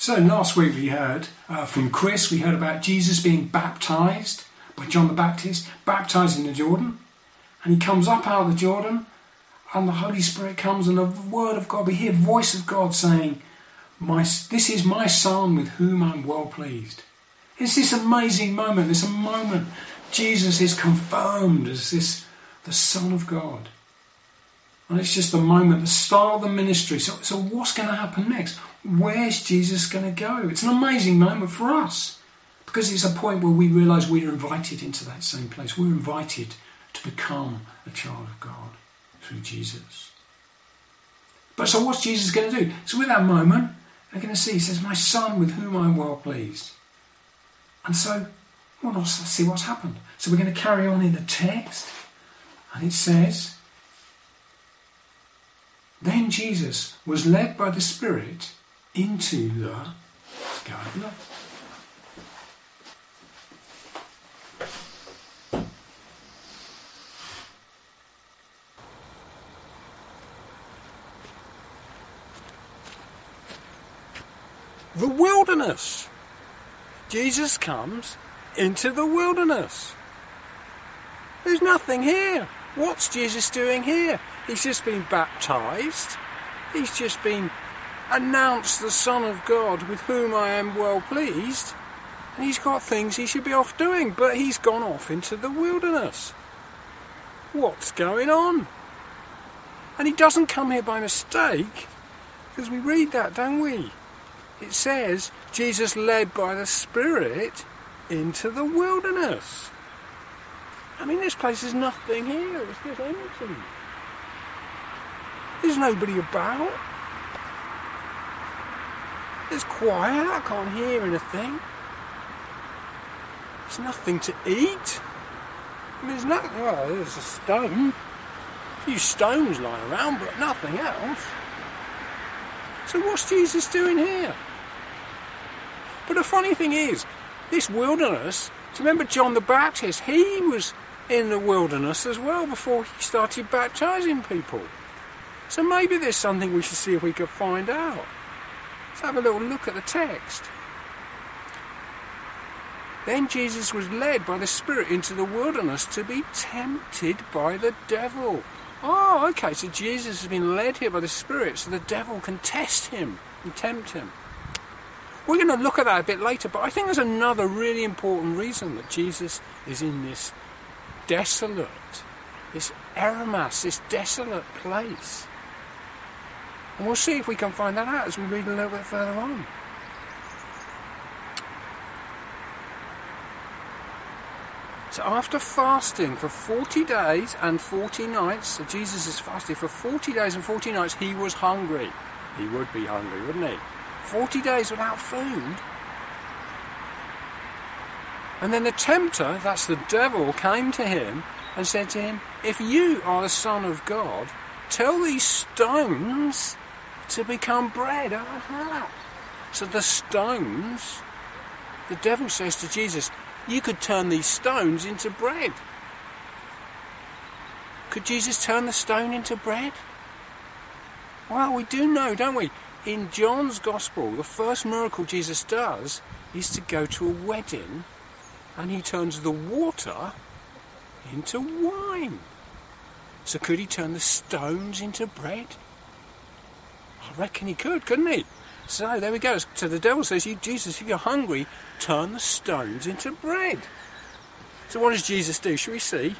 So last week we heard uh, from Chris, we heard about Jesus being baptized by John the Baptist, baptized in the Jordan. And he comes up out of the Jordan, and the Holy Spirit comes, and the Word of God, we hear voice of God saying, my, This is my Son with whom I'm well pleased. It's this amazing moment, this a moment. Jesus is confirmed as this the Son of God. And it's just the moment, the start of the ministry. So, so what's going to happen next? Where's Jesus going to go? It's an amazing moment for us because it's a point where we realize we're invited into that same place. We're invited to become a child of God through Jesus. But so what's Jesus going to do? So with that moment, they're going to see, he says, my son with whom I'm well pleased. And so, well, let's see what's happened. So we're going to carry on in the text. And it says, then Jesus was led by the Spirit into the Garden The wilderness. Jesus comes into the wilderness. There's nothing here. What's Jesus doing here? He's just been baptized. He's just been announced the Son of God with whom I am well pleased. And he's got things he should be off doing, but he's gone off into the wilderness. What's going on? And he doesn't come here by mistake, because we read that, don't we? It says Jesus led by the Spirit into the wilderness. I mean, this place is nothing here. It's just empty. There's nobody about. It's quiet. I can't hear anything. There's nothing to eat. I mean, there's nothing. Well, there's a stone. A few stones lying around, but nothing else. So what's Jesus doing here? But the funny thing is, this wilderness, do you remember John the Baptist? He was in the wilderness as well before he started baptizing people. So maybe there's something we should see if we could find out. Let's have a little look at the text. Then Jesus was led by the Spirit into the wilderness to be tempted by the devil. Oh, okay, so Jesus has been led here by the Spirit so the devil can test him and tempt him. We're going to look at that a bit later, but I think there's another really important reason that Jesus is in this desolate, this Eremos, this desolate place. And we'll see if we can find that out as we read a little bit further on. So after fasting for 40 days and 40 nights, so Jesus has fasted for 40 days and 40 nights, he was hungry. He would be hungry, wouldn't he? 40 days without food. And then the tempter, that's the devil, came to him and said to him, If you are the Son of God, tell these stones to become bread. Ah, Aha. So the stones, the devil says to Jesus, You could turn these stones into bread. Could Jesus turn the stone into bread? Well, we do know, don't we? In John's Gospel, the first miracle Jesus does is to go to a wedding and he turns the water into wine. So could he turn the stones into bread? I reckon he could, couldn't he? So there we go. So the devil says, you, Jesus, if you're hungry, turn the stones into bread. So what does Jesus do? Shall we see?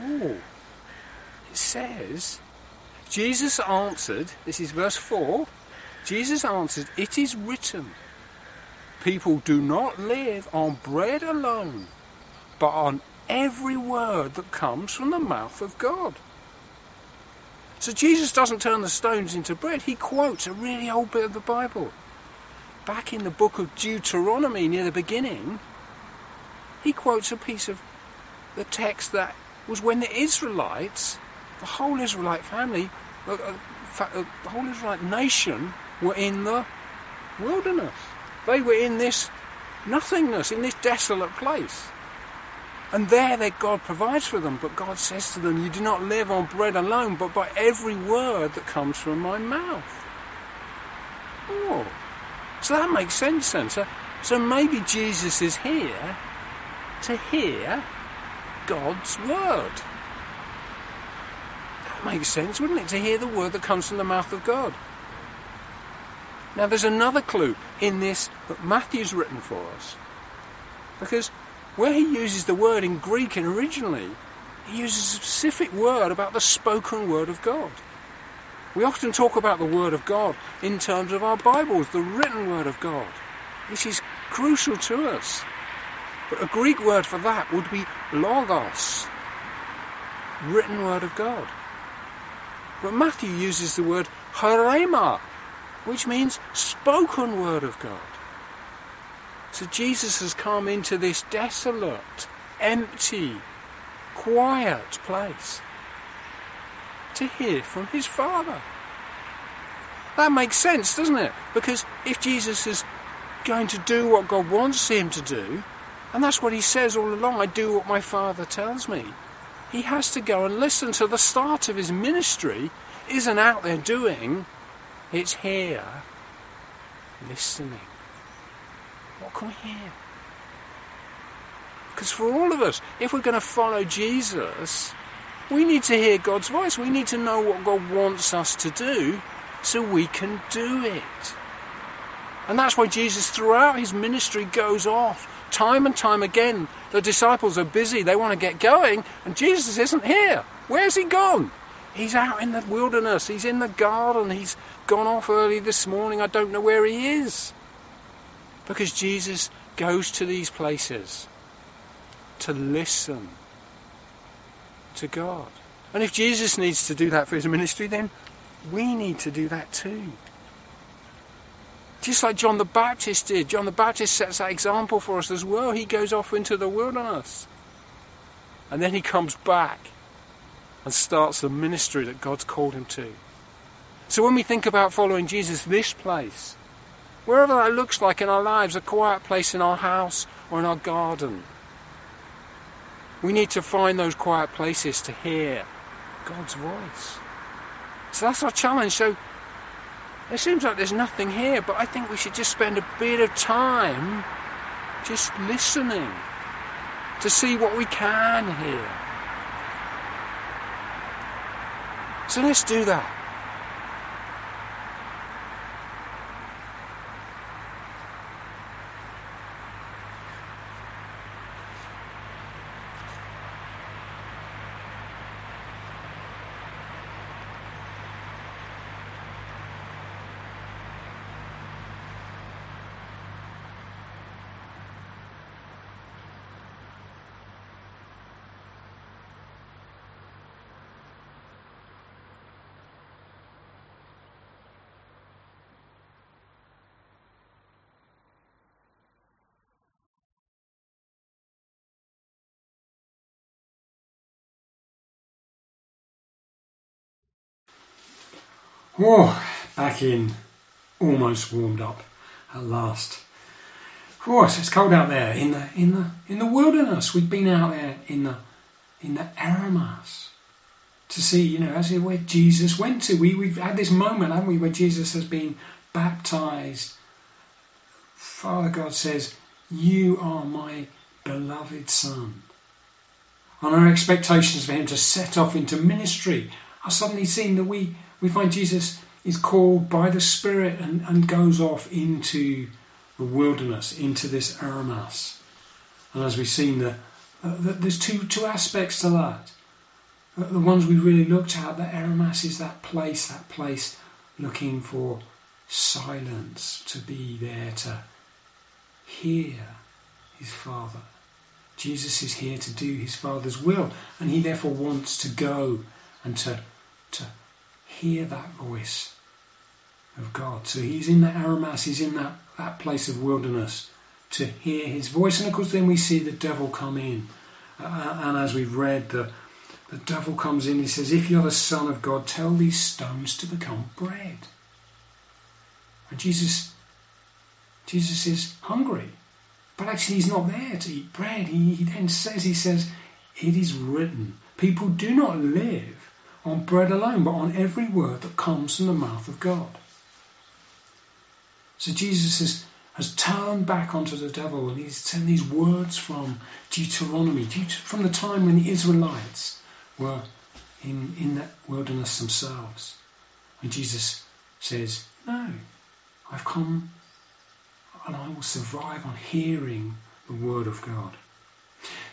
Oh, it says, Jesus answered, this is verse 4, Jesus answered, It is written, people do not live on bread alone, but on every word that comes from the mouth of God. So Jesus doesn't turn the stones into bread. He quotes a really old bit of the Bible. Back in the book of Deuteronomy near the beginning, he quotes a piece of the text that was when the Israelites, the whole Israelite family, uh, uh, uh, the whole Israelite nation were in the wilderness. They were in this nothingness, in this desolate place. And there that God provides for them, but God says to them, You do not live on bread alone, but by every word that comes from my mouth. Oh, So that makes sense then. So, so maybe Jesus is here to hear God's word. That makes sense, wouldn't it? To hear the word that comes from the mouth of God. Now, there's another clue in this that Matthew's written for us. Because where he uses the word in Greek and originally, he uses a specific word about the spoken word of God. We often talk about the word of God in terms of our Bibles, the written word of God, which is crucial to us. But a Greek word for that would be logos, written word of God. But Matthew uses the word rhema, which means spoken word of God. So Jesus has come into this desolate, empty, quiet place to hear from his Father. That makes sense, doesn't it? Because if Jesus is going to do what God wants him to do, and that's what he says all along I do what my Father tells me. He has to go and listen. So the start of his ministry isn't out there doing, it's here listening. What can we hear? Because for all of us, if we're going to follow Jesus, we need to hear God's voice. We need to know what God wants us to do so we can do it. And that's why Jesus, throughout his ministry, goes off time and time again. The disciples are busy, they want to get going, and Jesus isn't here. Where's he gone? He's out in the wilderness, he's in the garden, he's gone off early this morning, I don't know where he is. Because Jesus goes to these places to listen to God. And if Jesus needs to do that for his ministry, then we need to do that too. Just like John the Baptist did. John the Baptist sets that example for us as well. He goes off into the wilderness. And then he comes back and starts the ministry that God's called him to. So when we think about following Jesus, this place, wherever that looks like in our lives, a quiet place in our house or in our garden, we need to find those quiet places to hear God's voice. So that's our challenge. So it seems like there's nothing here, but I think we should just spend a bit of time just listening to see what we can hear. So let's do that. Oh, back in, almost warmed up at last. Of course, it's cold out there in the in the in the wilderness. We've been out there in the in the Eremos to see, you know, as where Jesus went to. We we've had this moment, haven't we, where Jesus has been baptized. Father God says, "You are my beloved Son." And our expectations for him to set off into ministry are suddenly seen that we we find Jesus is called by the Spirit and, and goes off into the wilderness, into this Eremos. And as we've seen, the, uh, the, there's two, two aspects to that. The ones we really looked at, the Eremos is that place, that place looking for silence, to be there to hear his Father. Jesus is here to do his Father's will, and he therefore wants to go and to, to hear that voice of God. So he's in that Eremos, he's in that, that place of wilderness to hear his voice. And of course, then we see the devil come in. Uh, and as we've read, the, the devil comes in, he says, If you're the Son of God, tell these stones to become bread. And Jesus, Jesus is hungry. But actually, he's not there to eat bread. He, he then says, He says, It is written, people do not live on bread alone, but on every word that comes from the mouth of God. So Jesus has, has turned back onto the devil and he's sent these words from Deuteronomy, from the time when the Israelites were in, in that wilderness themselves. And Jesus says, No, I've come and I will survive on hearing the word of God.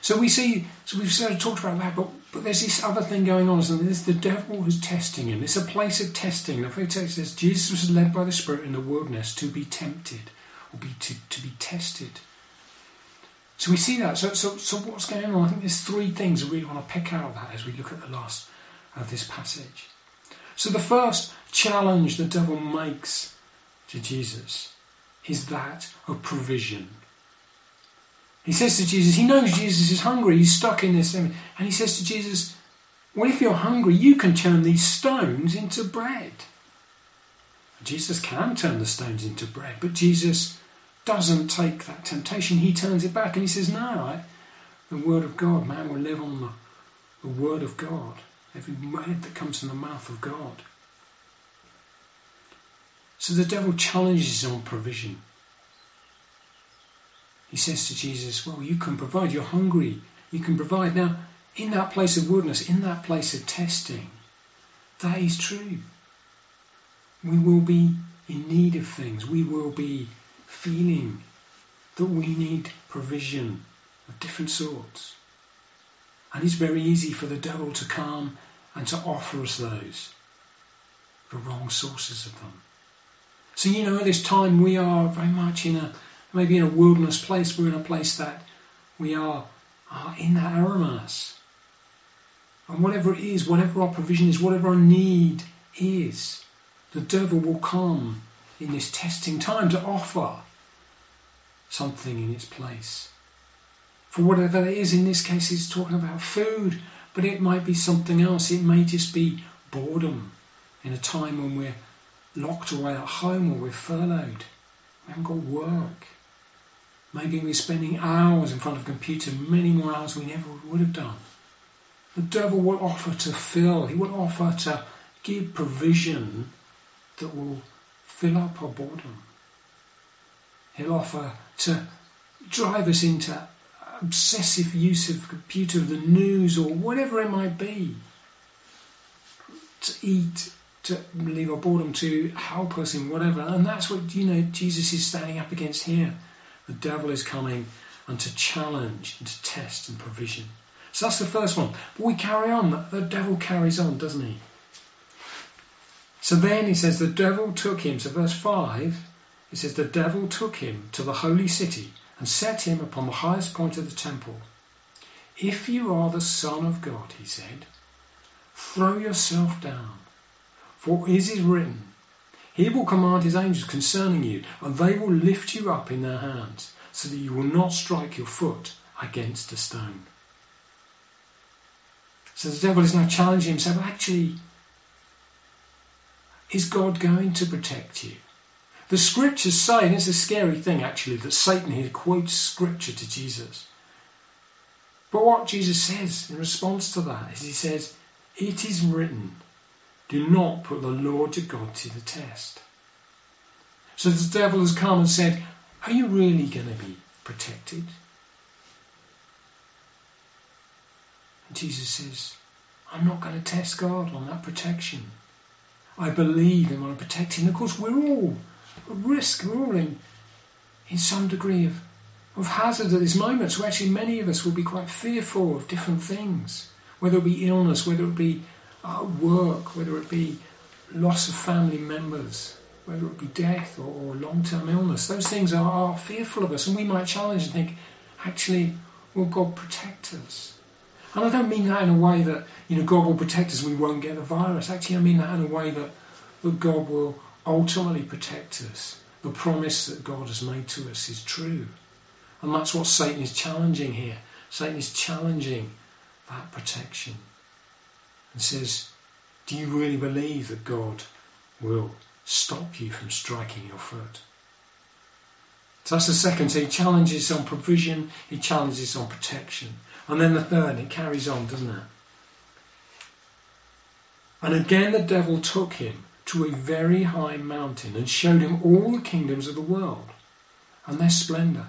So we see, so we've sort of talked about that, but, but there's this other thing going on, and there's the devil who's testing him. It's a place of testing. The text says Jesus was led by the Spirit in the wilderness to be tempted, or be to, to be tested. So we see that. So, so, so what's going on? I think there's three things we really want to pick out of that as we look at the last of this passage. So the first challenge the devil makes to Jesus is that of provision. He says to Jesus, he knows Jesus is hungry, he's stuck in this, and he says to Jesus, Well, if you're hungry, you can turn these stones into bread. Jesus can turn the stones into bread, but Jesus doesn't take that temptation. He turns it back and he says, No, I, the Word of God, man will live on the, the Word of God, every word that comes from the mouth of God. So the devil challenges on provision. He says to Jesus, Well, you can provide. You're hungry. You can provide. Now, in that place of wilderness, in that place of testing, that is true. We will be in need of things. We will be feeling that we need provision of different sorts. And it's very easy for the devil to come and to offer us those, the wrong sources of them. So, you know, at this time we are very much in a maybe in a wilderness place. We're in a place that we are, are in that Eremos. And whatever it is, whatever our provision is, whatever our need is, the devil will come in this testing time to offer something in its place. For whatever it is, in this case, it's talking about food, but it might be something else. It may just be boredom in a time when we're locked away at home or we're furloughed. We haven't got work. Maybe we're spending hours in front of a computer, many more hours we never would have done. The devil will offer to fill, he will offer to give provision that will fill up our boredom. He'll offer to drive us into obsessive use of computer, of the news, or whatever it might be. To eat, to leave our boredom, to help us in whatever. And that's what, you know, Jesus is standing up against here. The devil is coming and to challenge and to test and provision. So that's the first one. But we carry on. The devil carries on, doesn't he? So then he says, the devil took him. So verse 5, it says, the devil took him to the holy city and set him upon the highest point of the temple. If you are the Son of God, he said, throw yourself down. For it is written, he will command his angels concerning you, and they will lift you up in their hands, so that you will not strike your foot against a stone. So the devil is now challenging himself. Actually, is God going to protect you? The scriptures say, and it's a scary thing actually, that Satan here quotes scripture to Jesus. But what Jesus says in response to that is he says, It is written, do not put the Lord your God to the test. So the devil has come and said, Are you really going to be protected? And Jesus says, I'm not going to test God on that protection. I believe in my protecting. Of course, we're all at risk. We're all in, in some degree of, of hazard at this moment. So actually, many of us will be quite fearful of different things, whether it be illness, whether it be uh, work, whether it be loss of family members, whether it be death or, or long-term illness. Those things are, are fearful of us, and we might challenge and think, actually, will God protect us? And I don't mean that in a way that you know God will protect us, we won't get the virus. Actually, I mean that in a way that, that God will ultimately protect us. The promise that God has made to us is true. And that's what Satan is challenging here. Satan is challenging that protection and says, Do you really believe that God will stop you from striking your foot? So that's the second. So he challenges on provision, he challenges on protection. And then the third, it carries on, doesn't it? And again the devil took him to a very high mountain and showed him all the kingdoms of the world and their splendor.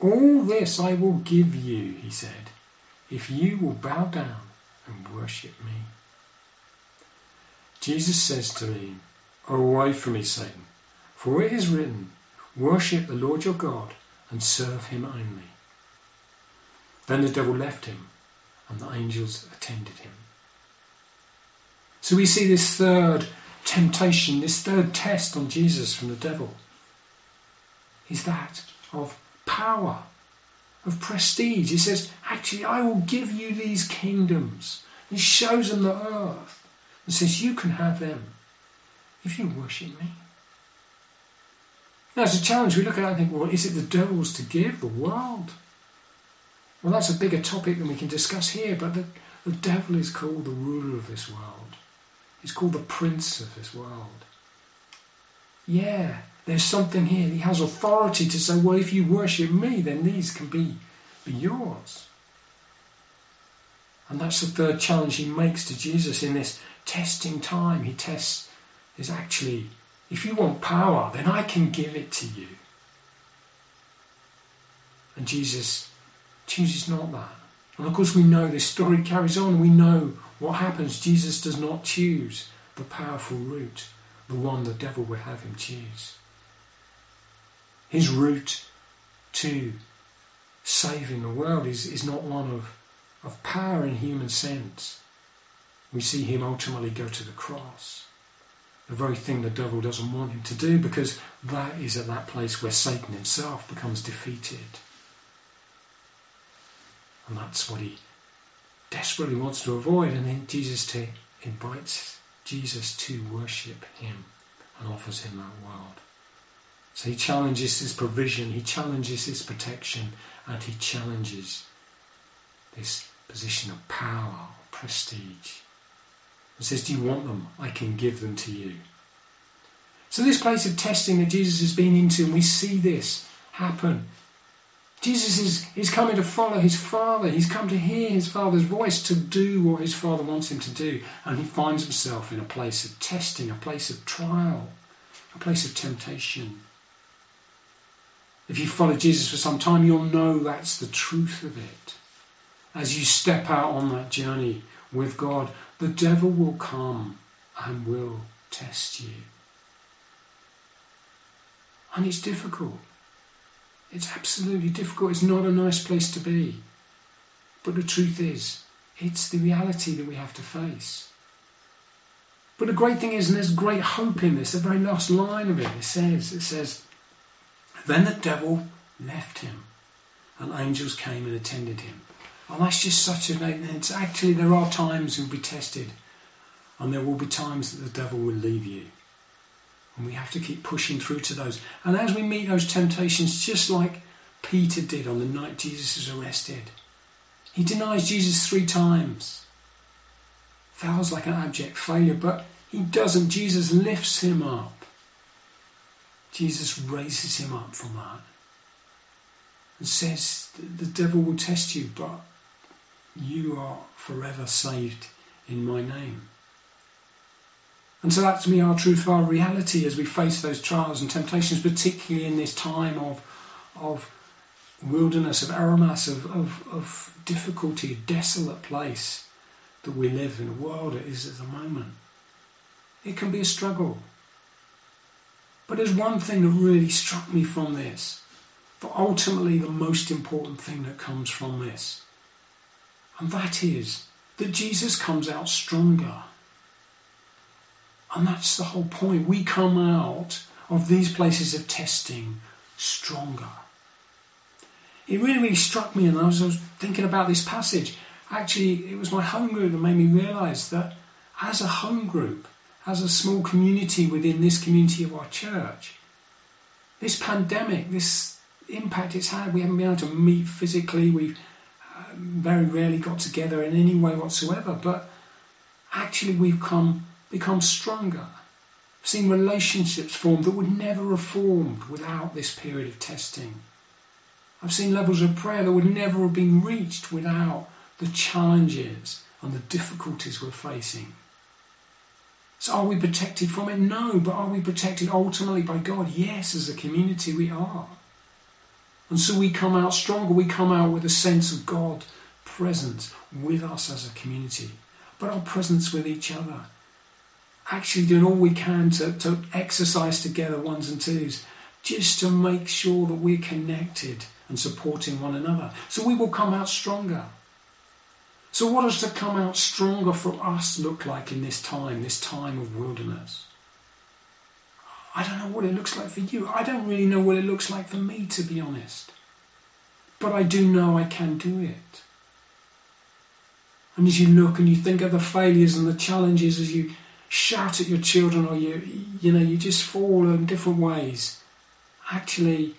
All this I will give you, he said, if you will bow down and worship me. Jesus says to me, Away from me, Satan, for it is written, Worship the Lord your God and serve him only. Then the devil left him, and the angels attended him. So we see this third temptation, this third test on Jesus from the devil. Is that of power, of prestige. He says, Actually, I will give you these kingdoms. He shows them the earth and says, You can have them if you worship me. Now, it's a challenge. We look at it and think, well, is it the devil's to give the world? Well, that's a bigger topic than we can discuss here, but the, the devil is called the ruler of this world. He's called the prince of this world. Yeah, there's something here. He has authority to say, well, if you worship me, then these can be, be yours. And that's the third challenge he makes to Jesus in this testing time. He tests is actually, if you want power, then I can give it to you. And Jesus chooses not that. And of course, we know this story carries on. We know what happens. Jesus does not choose the powerful route, the one the devil would have him choose. His route to saving the world is, is not one of of power in human sense, we see him ultimately go to the cross. The very thing the devil doesn't want him to do because that is at that place where Satan himself becomes defeated. And that's what he desperately wants to avoid. And then Jesus to, invites Jesus to worship him and offers him that world. So he challenges his provision, he challenges his protection, and he challenges this position of power prestige. And says, Do you want them? I can give them to you. So, this place of testing that Jesus has been into, and we see this happen. Jesus is, is coming to follow his Father. He's come to hear his Father's voice to do what his Father wants him to do. And he finds himself in a place of testing, a place of trial, a place of temptation. If you follow Jesus for some time, you'll know that's the truth of it as you step out on that journey with God, the devil will come and will test you. And it's difficult. It's absolutely difficult. It's not a nice place to be. But the truth is, it's the reality that we have to face. But the great thing is, and there's great hope in this, the very last line of it, it says, it says, Then the devil left him, and angels came and attended him. And that's just such a it's actually there are times you'll be tested and there will be times that the devil will leave you. And we have to keep pushing through to those. And as we meet those temptations, just like Peter did on the night Jesus was arrested, he denies Jesus three times. Fails like an abject failure, but he doesn't. Jesus lifts him up. Jesus raises him up from that and says, The devil will test you, but you are forever saved in my name. And so that's me our truth, our reality as we face those trials and temptations, particularly in this time of, of wilderness, of eremos, of, of, of difficulty, desolate place that we live in, a world it is at the moment. It can be a struggle. But there's one thing that really struck me from this, but ultimately the most important thing that comes from this. And that is that Jesus comes out stronger. And that's the whole point. We come out of these places of testing stronger. It really, really struck me, and I was, I was thinking about this passage. Actually, it was my home group that made me realise that as a home group, as a small community within this community of our church, this pandemic, this impact it's had, we haven't been able to meet physically, we've um, very rarely got together in any way whatsoever, but actually we've come become stronger. Seen relationships formed that would never have formed without this period of testing. I've seen levels of prayer that would never have been reached without the challenges and the difficulties we're facing. So are we protected from it? No, but are we protected ultimately by God? Yes, as a community we are. And so we come out stronger. We come out with a sense of God present with us as a community, but our presence with each other. Actually doing all we can to, to exercise together ones and twos, just to make sure that we're connected and supporting one another. So we will come out stronger. So what does to come out stronger for us look like in this time, this time of wilderness? I don't know what it looks like for you. I don't really know what it looks like for me, to be honest. But I do know I can do it. And as you look and you think of the failures and the challenges as you shout at your children or you, you know, you just fall in different ways, actually,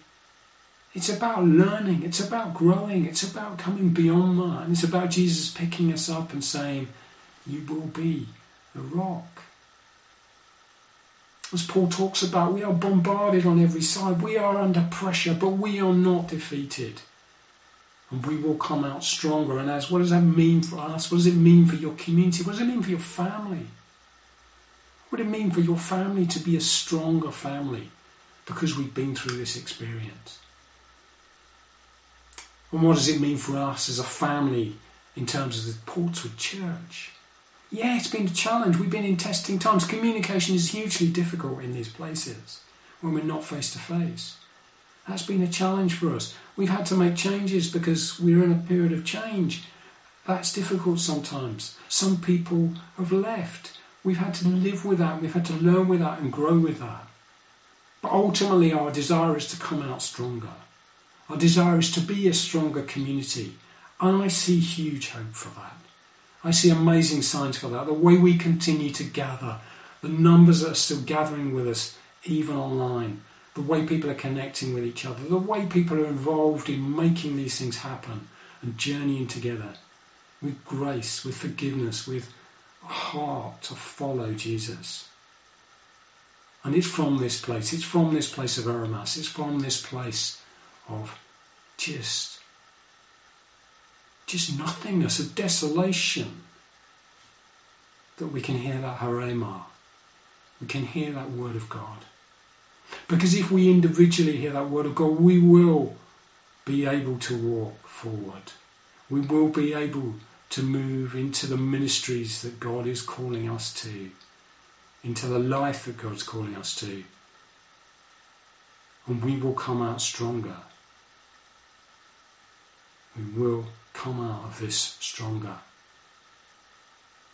it's about learning. It's about growing. It's about coming beyond that. And it's about Jesus picking us up and saying, You will be the rock. As Paul talks about, we are bombarded on every side. We are under pressure, but we are not defeated. And we will come out stronger. And as what does that mean for us? What does it mean for your community? What does it mean for your family? What does it mean for your family to be a stronger family because we've been through this experience? And what does it mean for us as a family in terms of the Portswood Church? Yeah, it's been a challenge. We've been in testing times. Communication is hugely difficult in these places when we're not face to face. That's been a challenge for us. We've had to make changes because we're in a period of change. That's difficult sometimes. Some people have left. We've had to live with that. We've had to learn with that and grow with that. But ultimately, our desire is to come out stronger. Our desire is to be a stronger community. And I see huge hope for that. I see amazing signs for that. The way we continue to gather, the numbers that are still gathering with us, even online, the way people are connecting with each other, the way people are involved in making these things happen and journeying together with grace, with forgiveness, with a heart to follow Jesus. And it's from this place, it's from this place of Eremos, it's from this place of just just nothingness, a desolation, that we can hear that Rhema. We can hear that word of God. Because if we individually hear that word of God, we will be able to walk forward. We will be able to move into the ministries that God is calling us to, into the life that God's calling us to. And we will come out stronger. We will come out of this stronger.